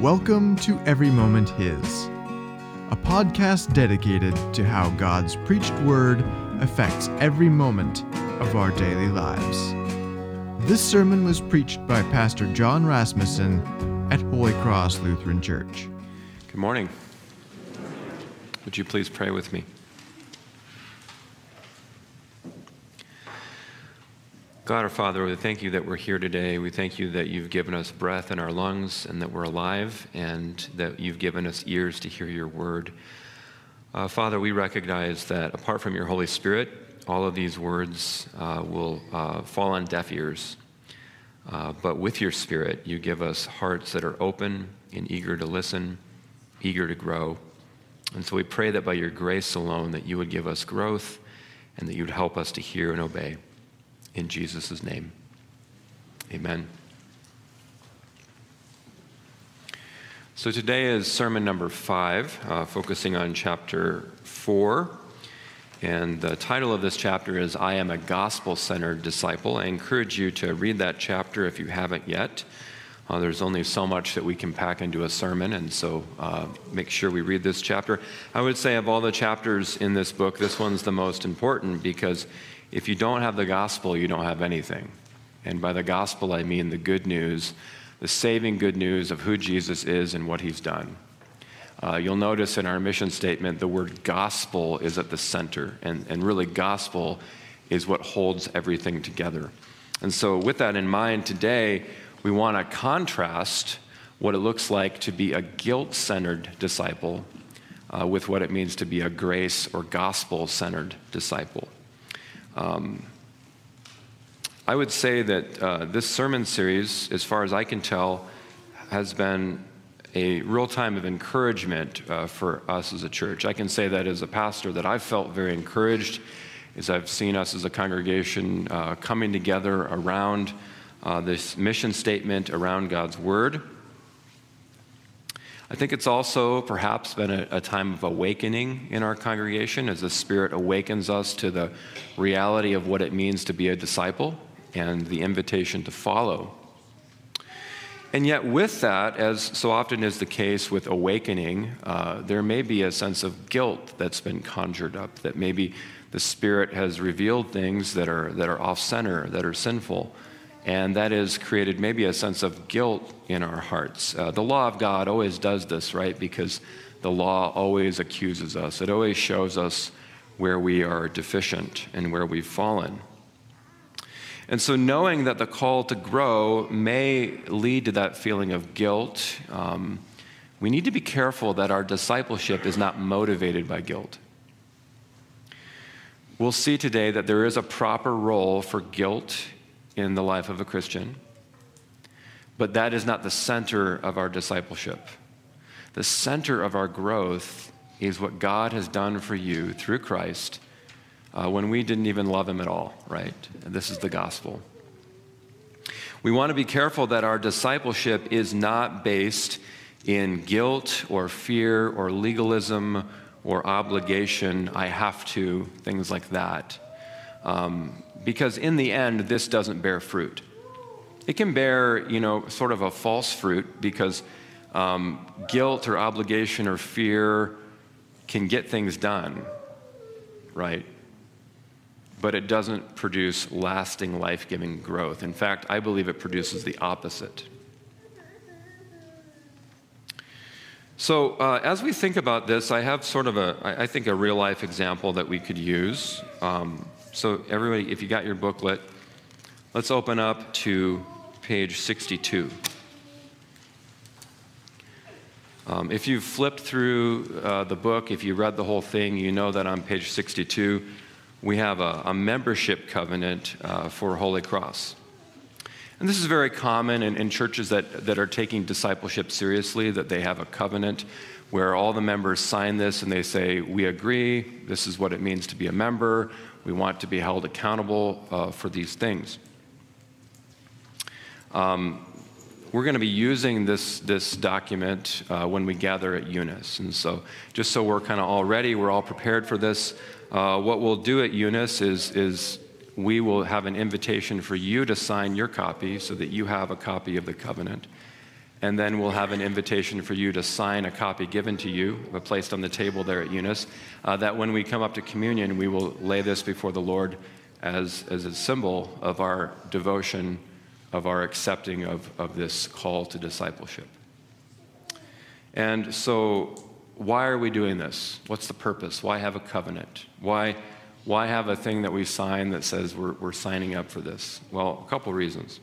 Welcome to Every Moment His, a podcast dedicated to how God's preached word affects every moment of our daily lives. This sermon was preached by Pastor John Rasmussen at Holy Cross Lutheran Church. Good morning. Would you please pray with me? God our Father, we thank you that we're here today. We thank you that you've given us breath in our lungs and that we're alive and that you've given us ears to hear your word. Uh, Father, we recognize that apart from your Holy Spirit, all of these words uh, will uh, fall on deaf ears. Uh, but with your Spirit, you give us hearts that are open and eager to listen, eager to grow. And so we pray that by your grace alone, that you would give us growth and that you would help us to hear and obey in Jesus' name. Amen. So today is sermon number five, uh, focusing on chapter four. And the title of this chapter is I Am a Gospel Centered Disciple. I encourage you to read that chapter if you haven't yet. Uh, there's only so much that we can pack into a sermon, and so uh, make sure we read this chapter. I would say, of all the chapters in this book, this one's the most important because if you don't have the gospel, you don't have anything. And by the gospel, I mean the good news, the saving good news of who Jesus is and what he's done. Uh, you'll notice in our mission statement, the word gospel is at the center, and, and really, gospel is what holds everything together. And so, with that in mind, today we want to contrast what it looks like to be a guilt centered disciple uh, with what it means to be a grace or gospel centered disciple. Um, I would say that uh, this sermon series, as far as I can tell, has been a real time of encouragement uh, for us as a church. I can say that as a pastor that I've felt very encouraged as I've seen us as a congregation uh, coming together around uh, this mission statement around God's Word. I think it's also perhaps been a, a, time of awakening in our congregation as the Spirit awakens us to the reality of what it means to be a disciple and the invitation to follow. And yet, with that, as so often is the case with awakening, uh, there may be a sense of guilt that's been conjured up, that maybe the Spirit has revealed things that are, that are off center, that are sinful. And that has created maybe a sense of guilt in our hearts. Uh, the law of God always does this, right? Because the law always accuses us, it always shows us where we are deficient and where we've fallen. And so, knowing that the call to grow may lead to that feeling of guilt, um, we need to be careful that our discipleship is not motivated by guilt. We'll see today that there is a proper role for guilt in the life of a Christian, but that is not the center of our discipleship. The center of our growth is what God has done for you through Christ uh, when we didn't even love Him at all, right? And this is the gospel. We want to be careful that our discipleship is not based in guilt or fear or legalism or obligation, I have to, things like that. Um, because in the end, this doesn't bear fruit. It can bear, you know, sort of a false fruit because um, guilt or obligation or fear can get things done, right? But it doesn't produce lasting, life giving growth. In fact, I believe it produces the opposite. So, uh, as we think about this, I have sort of a, I think, a real life example that we could use. Um, so, everybody, if you got your booklet, let's open up to page 62. Um, if you've flipped through uh, the book, if you read the whole thing, you know that on page 62, we have a, a membership covenant uh, for Holy Cross. And this is very common in, in, churches that, that are taking discipleship seriously, that they have a covenant where all the members sign this and they say, We agree, this is what it means to be a member, we want to be held accountable uh, for these things. Um, we're going to be using this, this document uh, when we gather at Eunice. And so, just so we're kind of all ready, we're all prepared for this, uh, what we'll do at Eunice is, is we will have an invitation for you to sign your copy so that you have a copy of the covenant. and then we'll have an invitation for you to sign a copy given to you, uh, placed on the table there at Eunice, uh, that when we come up to communion, we will lay this before the Lord as, as a symbol of our devotion, of our accepting of, of this call to discipleship. And so, why are we doing this? What's the purpose? Why have a covenant? Why, why have a thing that we sign that says we're, we're signing up for this? Well, a couple reasons.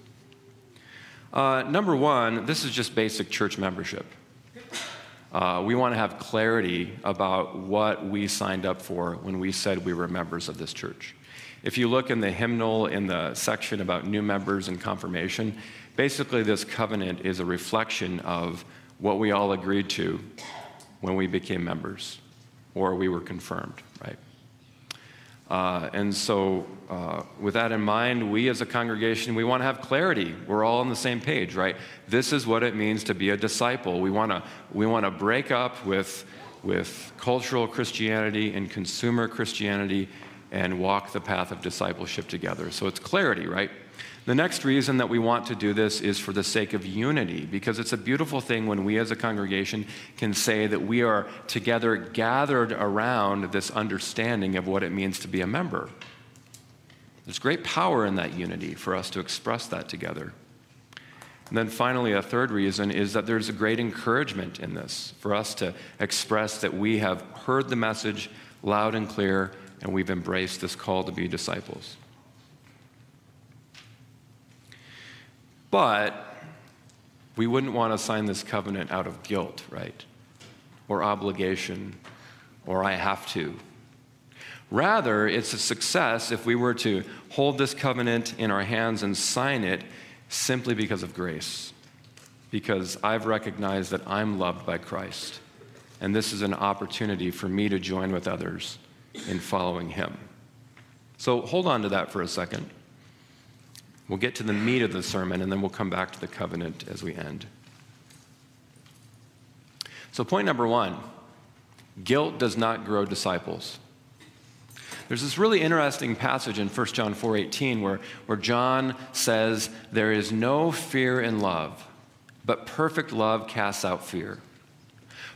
Uh, number one, this is just basic church membership. Uh, we want to have clarity about what we signed up for when we said we were members of this church. If you look in the hymnal in the section about new members and confirmation, basically this covenant is a reflection of what we all agreed to when we became members or we were confirmed, right? Uh, and so, uh, with that in mind, we as a congregation, we want to have clarity. We're all on the same page, right? This is what it means to be a disciple. We want to, we want to break up with, with cultural Christianity and consumer Christianity and walk the path of discipleship together. So, it's clarity, right? The next reason that we want to do this is for the sake of unity, because it's a beautiful thing when we as a congregation can say that we are together gathered around this understanding of what it means to be a member. There's great power in that unity for us to express that together. And then finally, a third reason is that there's a great encouragement in this for us to express that we have heard the message loud and clear and we've embraced this call to be disciples. But we wouldn't want to sign this covenant out of guilt, right? Or obligation, or I have to. Rather, it's a success if we were to hold this covenant in our hands and sign it simply because of grace. Because I've recognized that I'm loved by Christ. And this is an opportunity for me to join with others in following him. So hold on to that for a second. We'll get to the meat of the sermon and then we'll come back to the covenant as we end. So, point number one guilt does not grow disciples. There's this really interesting passage in 1 John 4:18 where, where John says, There is no fear in love, but perfect love casts out fear.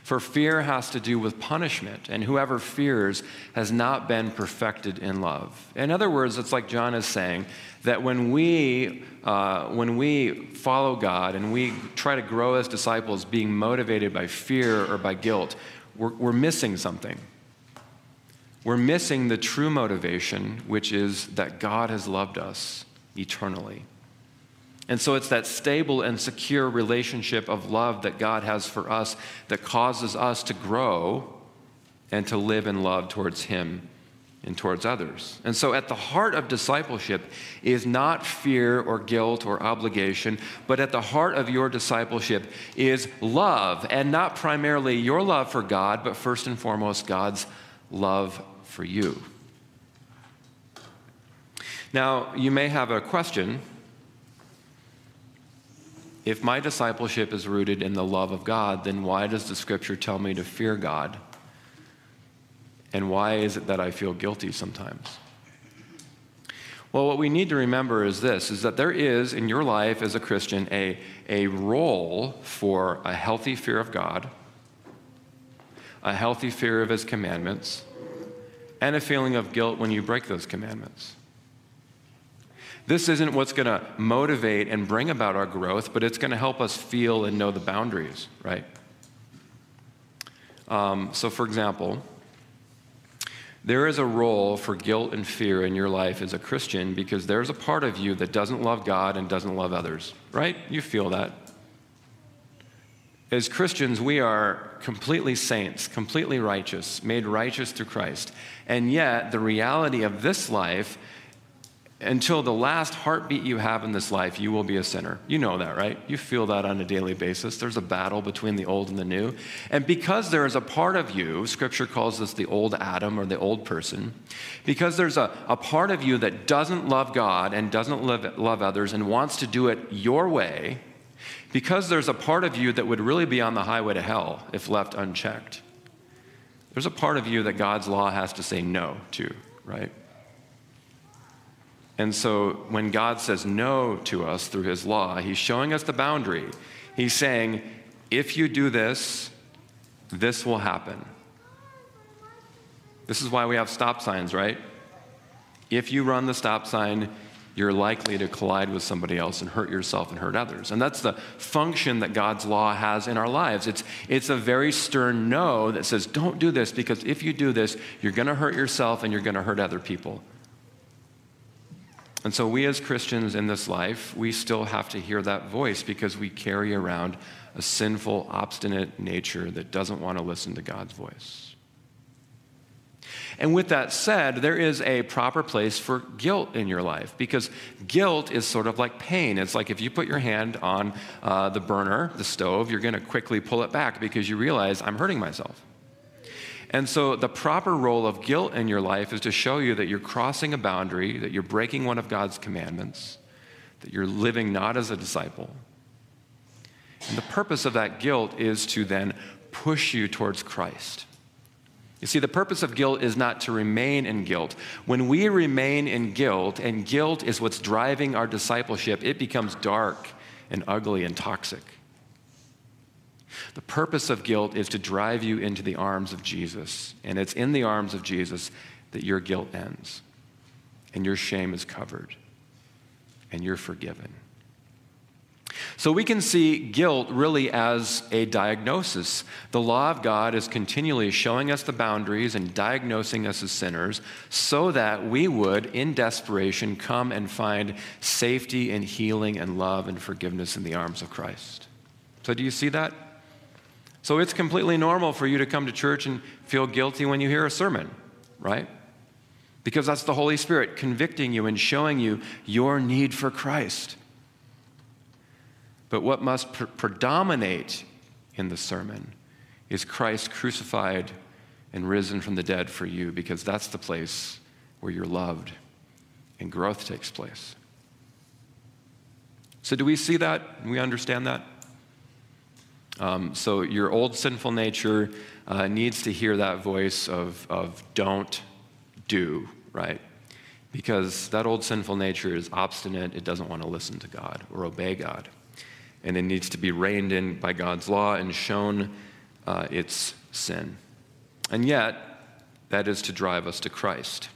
For fear has to do with punishment, and whoever fears has not been perfected in love. In other words, it's like John is saying that when we, uh, when we follow God and we try to grow as disciples being motivated by fear or by guilt, we're, we're missing something. We're missing the true motivation, which is that God has loved us eternally. And so it's that stable and secure relationship of love that God has for us that causes us to grow and to live in love towards Him and towards others. And so at the heart of discipleship is not fear or guilt or obligation, but at the heart of your discipleship is love, and not primarily your love for God, but first and foremost, God's love for you. Now, you may have a question if my discipleship is rooted in the love of God, then why does the scripture tell me to fear God? And why is it that I feel guilty sometimes? Well, what we need to remember is this is that there is in your life as a Christian a, a role for a healthy fear of God, a healthy fear of his commandments, and a feeling of guilt when you break those commandments. This isn't what's going to motivate and bring about our growth, but it's going to help us feel and know the boundaries, right? Um, so, for example, there is a role for guilt and fear in your life as a Christian because there's a part of you that doesn't love God and doesn't love others, right? You feel that. As Christians, we are completely saints, completely righteous, made righteous through Christ. And yet, the reality of this life until the last heartbeat you have in this life, you will be a sinner. You know that, right? You feel that on a daily basis. There's a battle between the old and the new. And because there is a part of you, scripture calls this the old Adam or the old person, because there's a, a part of you that doesn't love God and doesn't love, love others and wants to do it your way, because there's a part of you that would really be on the highway to hell if left unchecked, there's a part of you that God's law has to say no to, right? And so when God says no to us through his law, he's showing us the boundary. He's saying, if you do this, this will happen. This is why we have stop signs, right? If you run the stop sign, you're likely to collide with somebody else and hurt yourself and hurt others. And that's the function that God's law has in our lives. It's, it's a very stern no that says, don't do this because if you do this, you're going to hurt yourself and you're going to hurt other people. And so, we as Christians in this life, we still have to hear that voice because we carry around a sinful, obstinate nature that doesn't want to listen to God's voice. And with that said, there is a proper place for guilt in your life because guilt is sort of like pain. It's like if you put your hand on uh, the burner, the stove, you're going to quickly pull it back because you realize I'm hurting myself. And so, the proper role of guilt in your life is to show you that you're crossing a boundary, that you're breaking one of God's commandments, that you're living not as a disciple. And the purpose of that guilt is to then push you towards Christ. You see, the purpose of guilt is not to remain in guilt. When we remain in guilt, and guilt is what's driving our discipleship, it becomes dark and ugly and toxic. The purpose of guilt is to drive you into the arms of Jesus. And it's in the arms of Jesus that your guilt ends, and your shame is covered, and you're forgiven. So we can see guilt really as a diagnosis. The law of God is continually showing us the boundaries and diagnosing us as sinners so that we would, in desperation, come and find safety and healing and love and forgiveness in the arms of Christ. So, do you see that? So, it's completely normal for you to come to church and feel guilty when you hear a sermon, right? Because that's the Holy Spirit convicting you and showing you your need for Christ. But what must pr- predominate in the sermon is Christ crucified and risen from the dead for you, because that's the place where you're loved and growth takes place. So, do we see that? we understand that? Um, so, your old sinful nature uh, needs to hear that voice of, of don't do, right? Because that old sinful nature is obstinate, it doesn't want to listen to God or obey God and it needs to be reined in by God's law and shown uh, its sin. And yet, that is to drive us to Christ.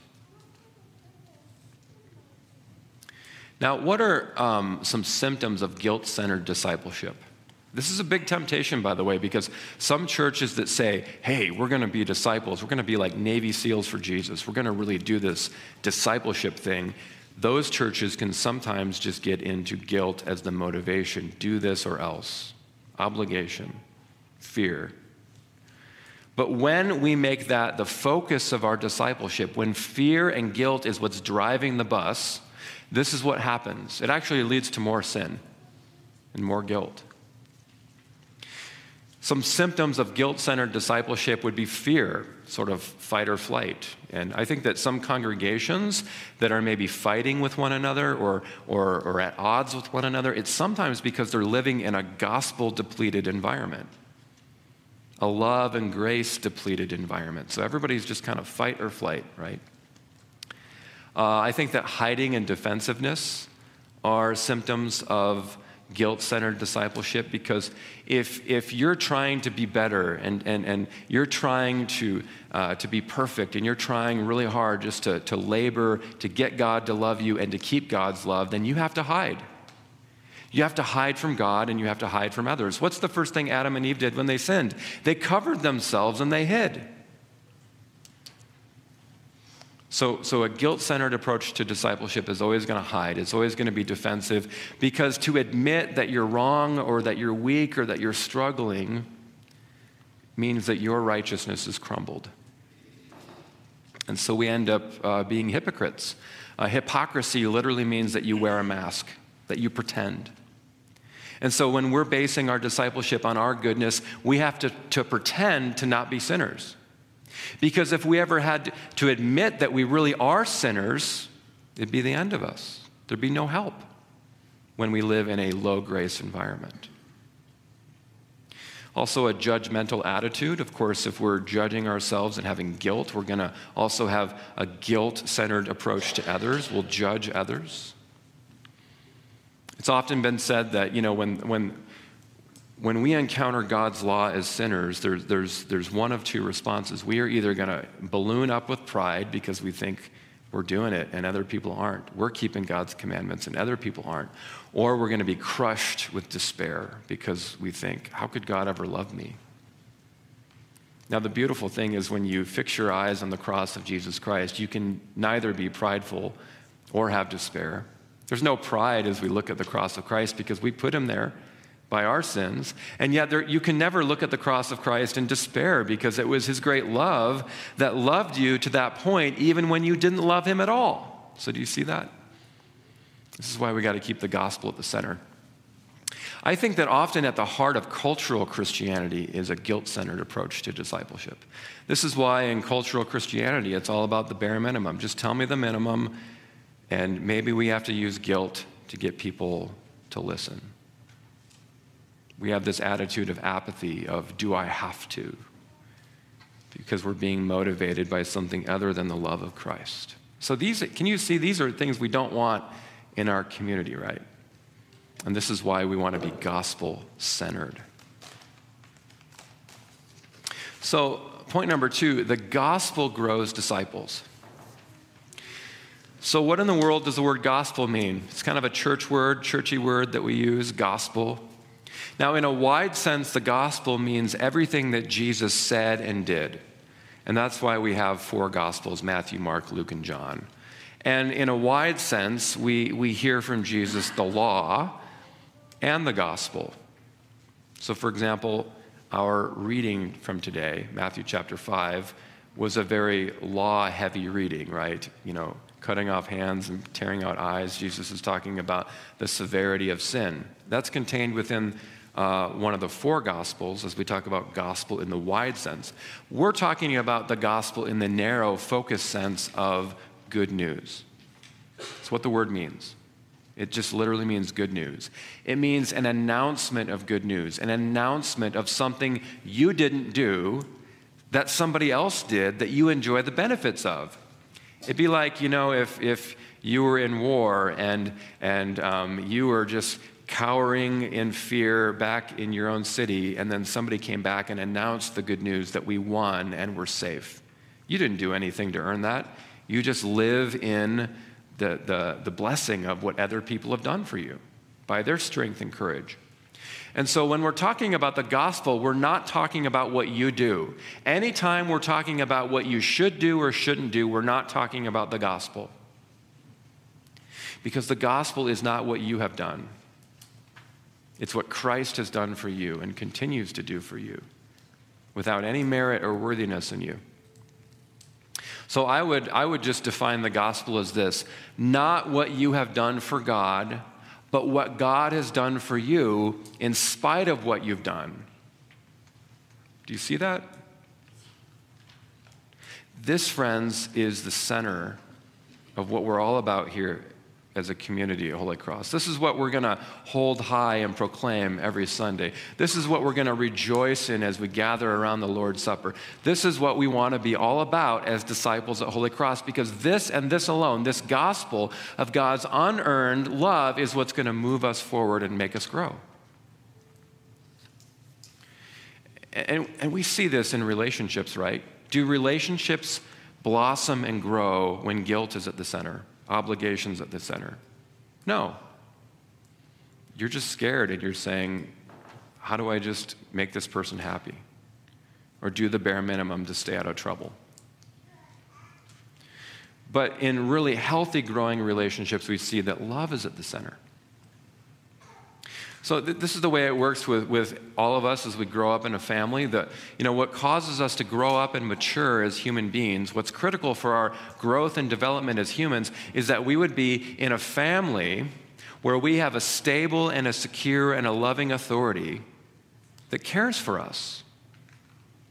Now, what are um, some symptoms of guilt centered discipleship? This is a big temptation, by the way, because some churches that say, hey, we're going to be disciples, we're going to be like Navy SEALs for Jesus, we're going to really do this discipleship thing, those churches can sometimes just get into guilt as the motivation do this or else, obligation, fear. But when we make that the focus of our discipleship, when fear and guilt is what's driving the bus, this is what happens. It actually leads to more sin and more guilt. Some symptoms of guilt centered discipleship would be fear, sort of fight or flight. And I think that some congregations that are maybe fighting with one another or, or, or at odds with one another, it's sometimes because they're living in a gospel depleted environment, a love and grace depleted environment. So everybody's just kind of fight or flight, right? Uh, I think that hiding and defensiveness are symptoms of guilt centered discipleship because if, if you're trying to be better and, and, and you're trying to, uh, to be perfect and you're trying really hard just to, to labor to get God to love you and to keep God's love, then you have to hide. You have to hide from God and you have to hide from others. What's the first thing Adam and Eve did when they sinned? They covered themselves and they hid. So, so a guilt centered approach to discipleship is always going to hide. It's always going to be defensive because to admit that you're wrong or that you're weak or that you're struggling means that your righteousness is crumbled. And so we end up uh, being hypocrites. Uh, hypocrisy literally means that you wear a mask, that you pretend. And so when we're basing our discipleship on our goodness, we have to, to pretend to not be sinners. Because if we ever had to admit that we really are sinners, it'd be the end of us. There'd be no help when we live in a low grace environment. Also, a judgmental attitude. Of course, if we're judging ourselves and having guilt, we're going to also have a guilt centered approach to others. We'll judge others. It's often been said that, you know, when, when when we encounter God's law as sinners, there's, there's, there's one of two responses. We are either going to balloon up with pride because we think we're doing it and other people aren't. We're keeping God's commandments and other people aren't. Or we're going to be crushed with despair because we think, how could God ever love me? Now, the beautiful thing is when you fix your eyes on the cross of Jesus Christ, you can neither be prideful or have despair. There's no pride as we look at the cross of Christ because we put him there by our sins. And yet, there, you can never look at the cross of Christ in despair because it was his great love that loved you to that point, even when you didn't love him at all. So, do you see that? This is why we got to keep the gospel at the center. I think that often at the heart of cultural Christianity is a guilt centered approach to discipleship. This is why in cultural Christianity it's all about the bare minimum. Just tell me the minimum, and maybe we have to use guilt to get people to listen. We have this attitude of apathy of, do I have to? Because we're being motivated by something other than the love of Christ. So these, can you see, these are things we don't want in our community, right? And this is why we want to be gospel centered. So, point number two the gospel grows disciples. So, what in the world does the word gospel mean? It's kind of a church word, churchy word that we use, gospel. Now, in a wide sense, the gospel means everything that Jesus said and did. And that's why we have four gospels Matthew, Mark, Luke, and John. And in a wide sense, we, we hear from Jesus the law and the gospel. So, for example, our reading from today, Matthew chapter 5, was a very law heavy reading, right? You know, cutting off hands and tearing out eyes. Jesus is talking about the severity of sin. That's contained within uh, one of the four gospels as we talk about gospel in the wide sense. We're talking about the gospel in the narrow, focused sense of good news. That's what the word means. It just literally means good news. It means an announcement of good news, an announcement of something you didn't do that somebody else did that you enjoy the benefits of. It'd be like, you know, if, if you were in war and, and um, you were just cowering in fear back in your own city, and then somebody came back and announced the good news that we won and we're safe. You didn't do anything to earn that. You just live in the, the, the blessing of what other people have done for you by their strength and courage. And so when we're talking about the gospel, we're not talking about what you do. Anytime we're talking about what you should do or shouldn't do, we're not talking about the gospel. Because the gospel is not what you have done. It's what Christ has done for you and continues to do for you without any merit or worthiness in you. So I would, I would just define the gospel as this not what you have done for God, but what God has done for you in spite of what you've done. Do you see that? This, friends, is the center of what we're all about here as a community at Holy Cross. This is what we're going to hold high and proclaim every Sunday. This is what we're going to rejoice in as we gather around the Lord's Supper. This is what we want to be all about as disciples at Holy Cross because this and this alone, this gospel of God's unearned love, is what's going to move us forward and make us grow. And, and we see this in relationships, right? Do relationships blossom and grow when guilt is at the center? Obligations at the center. No. You're just scared and you're saying, how do I just make this person happy? Or do the bare minimum to stay out of trouble? But in really healthy, growing relationships, we see that love is at the center. So th- this is the way it works with, with all of us as we grow up in a family. That you know what causes us to grow up and mature as human beings. What's critical for our growth and development as humans is that we would be in a family where we have a stable and a secure and a loving authority that cares for us,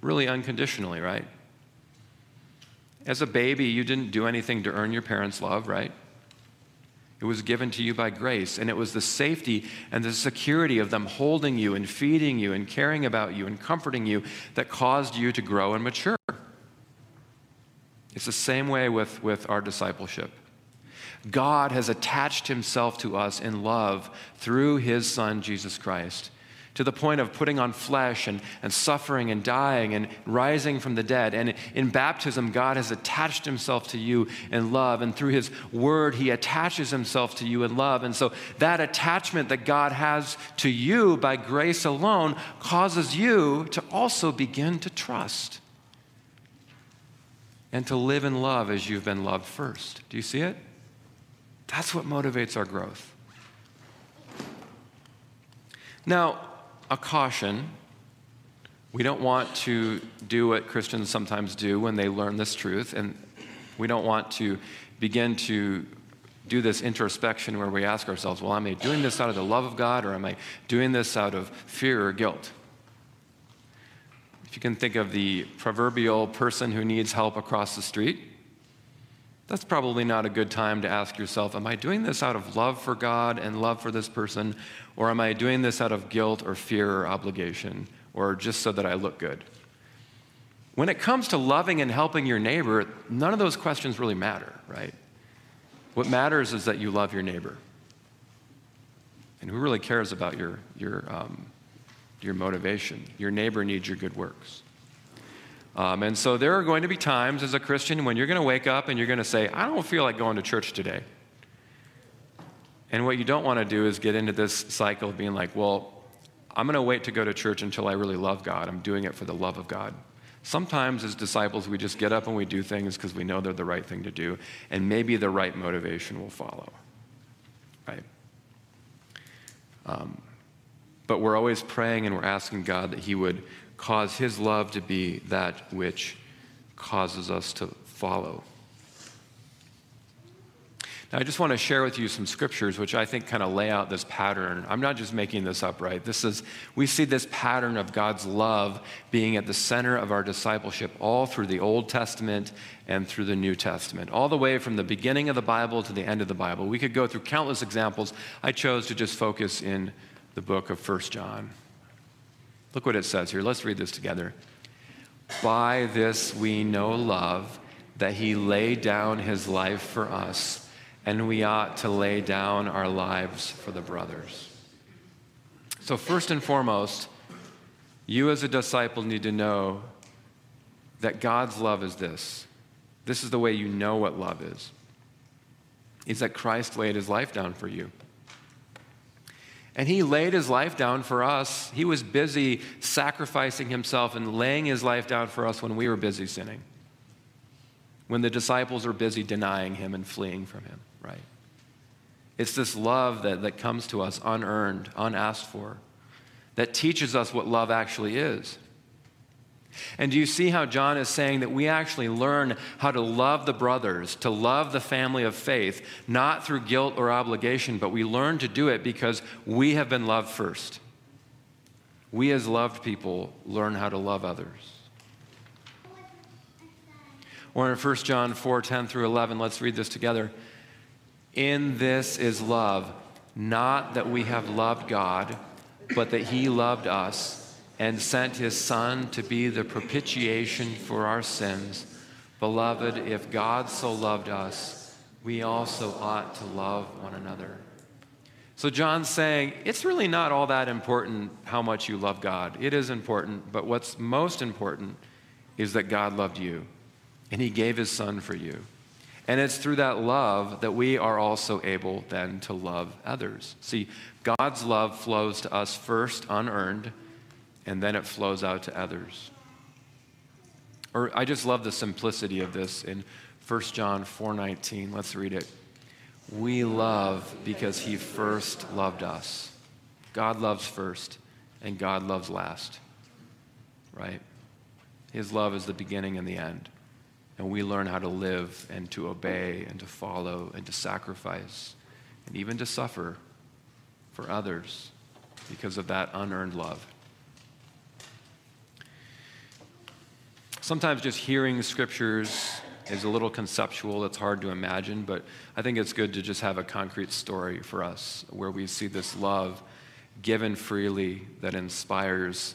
really unconditionally, right? As a baby, you didn't do anything to earn your parents' love, right? It was given to you by grace, and it was the safety and the security of them holding you and feeding you and caring about you and comforting you that caused you to grow and mature. It's the same way with, with our discipleship. God has attached himself to us in love through his Son, Jesus Christ, to the point of putting on flesh and, and suffering and dying and rising from the dead. And in baptism, God has attached himself to you in love. And through his word, he attaches himself to you in love. And so that attachment that God has to you by grace alone causes you to also begin to trust and to live in love as you've been loved first. Do you see it? That's what motivates our growth. Now, a caution. We don't want to do what Christians sometimes do when they learn this truth, and we don't want to begin to do this introspection where we ask ourselves, well, am I doing this out of the love of God, or am I doing this out of fear or guilt? If you can think of the proverbial person who needs help across the street, that's probably not a good time to ask yourself, Am I doing this out of love for God and love for this person? Or am I doing this out of guilt or fear or obligation or just so that I look good? When it comes to loving and helping your neighbor, none of those questions really matter, right? What matters is that you love your neighbor. And who really cares about your, your, um, your motivation? Your neighbor needs your good works. Um, and so there are going to be times as a Christian when you're going to wake up and you're going to say, I don't feel like going to church today. And what you don't want to do is get into this cycle of being like, well, I'm going to wait to go to church until I really love God. I'm doing it for the love of God. Sometimes, as disciples, we just get up and we do things because we know they're the right thing to do, and maybe the right motivation will follow. Right? Um, but we're always praying and we're asking God that He would cause His love to be that which causes us to follow. Now, I just want to share with you some scriptures which I think kind of lay out this pattern. I'm not just making this up, right? This is, we see this pattern of God's love being at the center of our discipleship all through the Old Testament and through the New Testament, all the way from the beginning of the Bible to the end of the Bible. We could go through countless examples. I chose to just focus in the book of First John. Look what it says here. Let's read this together. By this we know love, that he laid down his life for us and we ought to lay down our lives for the brothers. So, first and foremost, you as a disciple need to know that God's love is this. This is the way you know what love is. Is that Christ laid his life down for you. And he laid his life down for us. He was busy sacrificing himself and laying his life down for us when we were busy sinning, when the disciples are busy denying him and fleeing from him right? It's this love that, that comes to us unearned, unasked for, that teaches us what love actually is. And do you see how John is saying that we actually learn how to love the brothers, to love the family of faith, not through guilt or obligation, but we learn to do it because we have been loved first. We, as loved people, learn how to love others. Or in 1 John 4 10 through 11, let's read this together. In this is love, not that we have loved God, but that He loved us and sent His Son to be the propitiation for our sins. Beloved, if God so loved us, we also ought to love one another. So, John's saying it's really not all that important how much you love God. It is important, but what's most important is that God loved you and He gave His Son for you. And it's through that love that we are also able then to love others. See, God's love flows to us first, unearned, and then it flows out to others. Or I just love the simplicity of this in 1 John 4:19. Let's read it. We love because he first loved us. God loves first and God loves last. Right? His love is the beginning and the end and we learn how to live and to obey and to follow and to sacrifice and even to suffer for others because of that unearned love. Sometimes just hearing scriptures is a little conceptual, it's hard to imagine, but I think it's good to just have a concrete story for us where we see this love given freely that inspires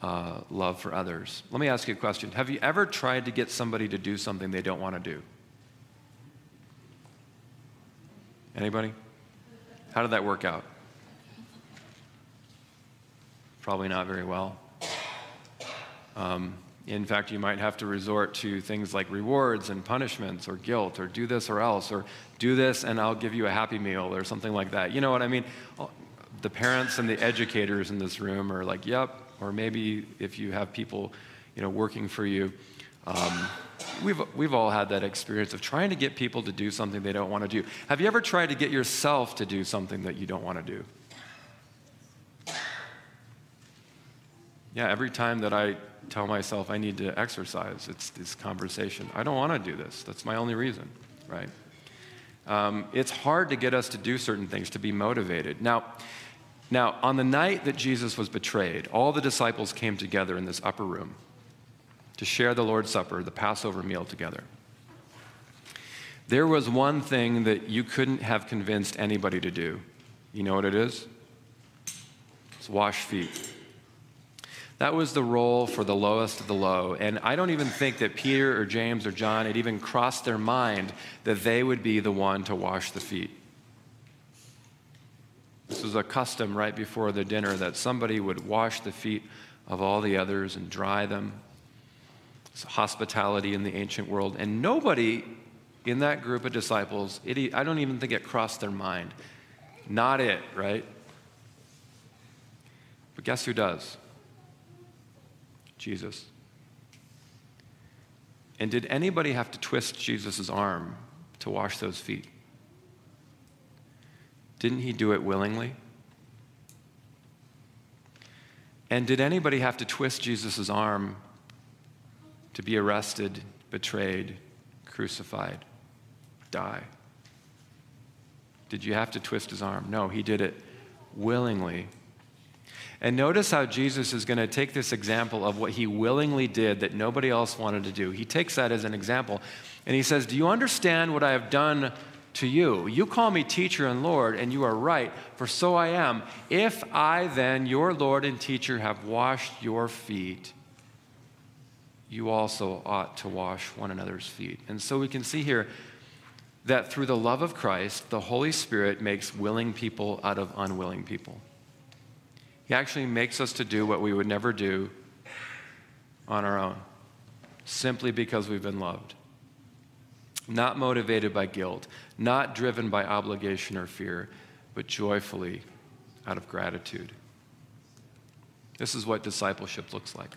uh, love for others. Let me ask you a question. Have you ever tried to get somebody to do something they don't want to do? Anybody? How did that work out? Probably not very well. Um, in fact, you might have to resort to things like rewards and punishments or guilt or do this or else or do this and I'll give you a happy meal or something like that. You know what I mean? The parents and the educators in this room are like, yep. Or maybe if you have people, you know, working for you, um, we've, we've all had that experience of trying to get people to do something they don't want to do. Have you ever tried to get yourself to do something that you don't want to do? Yeah, every time that I tell myself I need to exercise, it's this conversation. I don't want to do this. That's my only reason, right? Um, it's hard to get us to do certain things, to be motivated. Now, now, on the night that Jesus was betrayed, all the disciples came together in this upper room to share the Lord's Supper, the Passover meal together. There was one thing that you couldn't have convinced anybody to do. You know what it is? It's wash feet. That was the role for the lowest of the low. And I don't even think that Peter or James or John had even crossed their mind that they would be the one to wash the feet. This was a custom right before the dinner that somebody would wash the feet of all the others and dry them. It's hospitality in the ancient world. And nobody in that group of disciples, it, I don't even think it crossed their mind. Not it, right? But guess who does? Jesus. And did anybody have to twist Jesus' arm to wash those feet? Didn't he do it willingly? And did anybody have to twist Jesus' arm to be arrested, betrayed, crucified, die? Did you have to twist his arm? No, he did it willingly and notice how Jesus is going to take this example of what he willingly did that nobody else wanted to do. He takes that as an example and he says, Do you understand what I have done to you? You call me teacher and Lord, and you are right, for so I am. If I then, your Lord and teacher, have washed your feet, you also ought to wash one another's feet. And so we can see here that through the love of Christ, the Holy Spirit makes willing people out of unwilling people. He actually makes us to do what we would never do on our own, simply because we've been loved. Not motivated by guilt, not driven by obligation or fear, but joyfully out of gratitude. This is what discipleship looks like.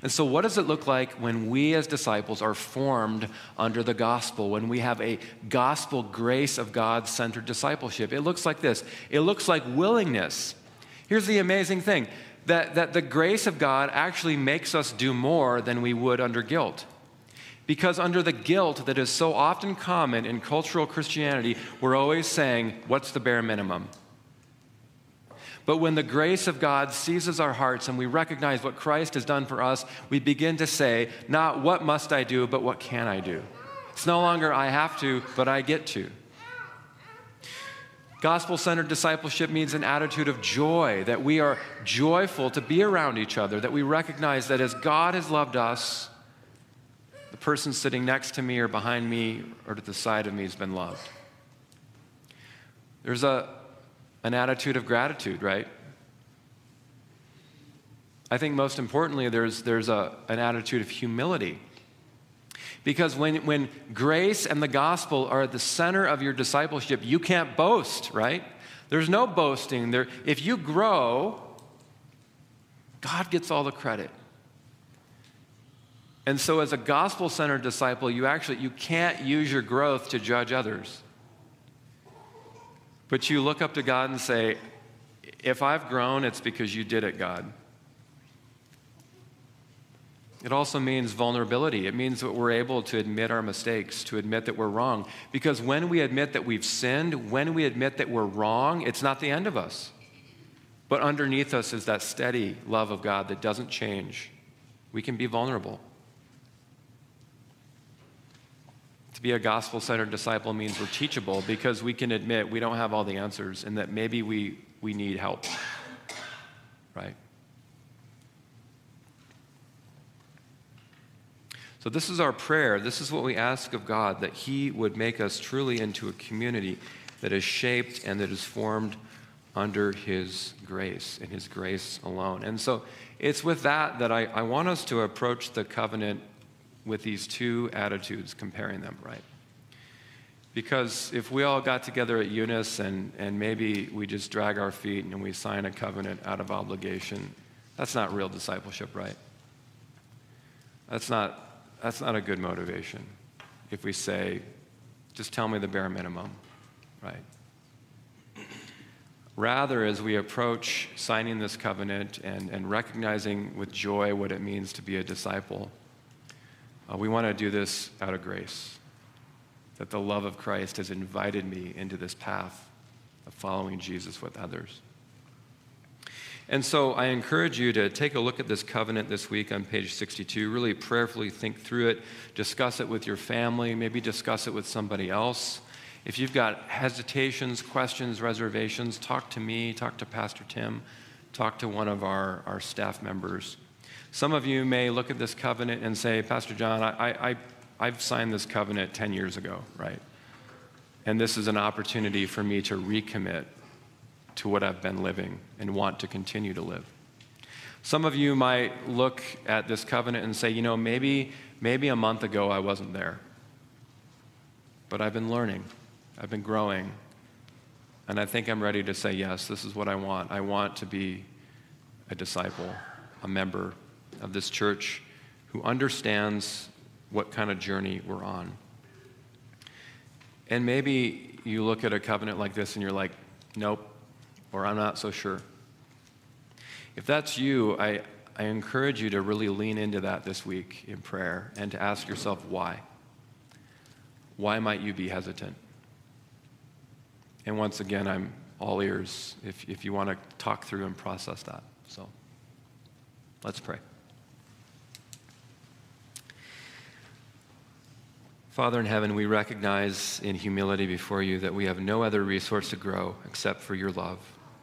And so, what does it look like when we as disciples are formed under the gospel, when we have a gospel grace of God centered discipleship? It looks like this it looks like willingness Here's the amazing thing that, that the grace of God actually makes us do more than we would under guilt. Because under the guilt that is so often common in cultural Christianity, we're always saying, What's the bare minimum? But when the grace of God seizes our hearts and we recognize what Christ has done for us, we begin to say, Not what must I do, but what can I do? It's no longer I have to, but I get to. Gospel centered discipleship means an attitude of joy, that we are joyful to be around each other, that we recognize that as God has loved us, the person sitting next to me or behind me or to the side of me has been loved. There's a, an attitude of gratitude, right? I think most importantly, there's, there's a, an attitude of humility. Because when, when grace and the gospel are at the center of your discipleship, you can't boast, right? There's no boasting. There, if you grow, God gets all the credit. And so as a gospel-centered disciple, you actually you can't use your growth to judge others. But you look up to God and say, if I've grown, it's because you did it, God. It also means vulnerability. It means that we're able to admit our mistakes, to admit that we're wrong. Because when we admit that we've sinned, when we admit that we're wrong, it's not the end of us. But underneath us is that steady love of God that doesn't change. We can be vulnerable. To be a gospel centered disciple means we're teachable because we can admit we don't have all the answers and that maybe we, we need help. Right? So, this is our prayer. This is what we ask of God that He would make us truly into a community that is shaped and that is formed under His grace and His grace alone. And so it's with that that I, I want us to approach the covenant with these two attitudes, comparing them, right? Because if we all got together at Eunice and, and maybe we just drag our feet and we sign a covenant out of obligation, that's not real discipleship, right? That's not, that's not a good motivation if we say, just tell me the bare minimum, right? Rather, as we approach signing this covenant and, and recognizing with joy what it means to be a disciple, uh, we want to do this out of grace. That the love of Christ has invited me into this path of following Jesus with others. And so I encourage you to take a look at this covenant this week on page 62. Really prayerfully think through it, discuss it with your family, maybe discuss it with somebody else. If you've got hesitations, questions, reservations, talk to me, talk to Pastor Tim, talk to one of our, our staff members. Some of you may look at this covenant and say, Pastor John, I, I, I've signed this covenant 10 years ago, right? And this is an opportunity for me to recommit to what I've been living and want to continue to live. Some of you might look at this covenant and say, you know, maybe, maybe a month ago I wasn't there. But I've been learning, I've been growing, and I think I'm ready to say, yes, this is what I want. I want to be a disciple, a member of this church who understands what kind of journey we're on. And maybe you look at a covenant like this and you're like, nope, or I'm not so sure. If that's you, I, I encourage you to really lean into that this week in prayer and to ask yourself why. Why might you be hesitant? And once again, I'm all ears if, if you want to talk through and process that. So let's pray. Father in heaven, we recognize in humility before you that we have no other resource to grow except for your love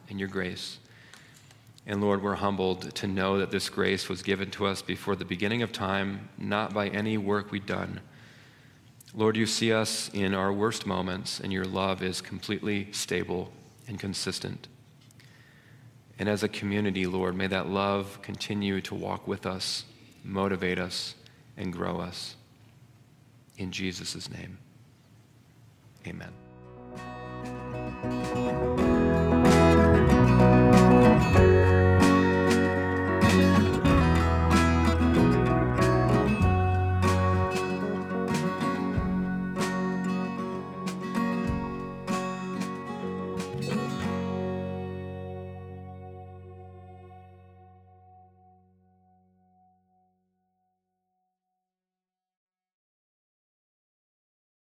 and your grace. And Lord, we're humbled to know that this grace was given to us before the beginning of time, not by any work we've done. Lord, you see us in our worst moments, and your love is completely stable and consistent. And as a community, Lord, may that love continue to walk with us, motivate us, and grow us. In Jesus' name, amen.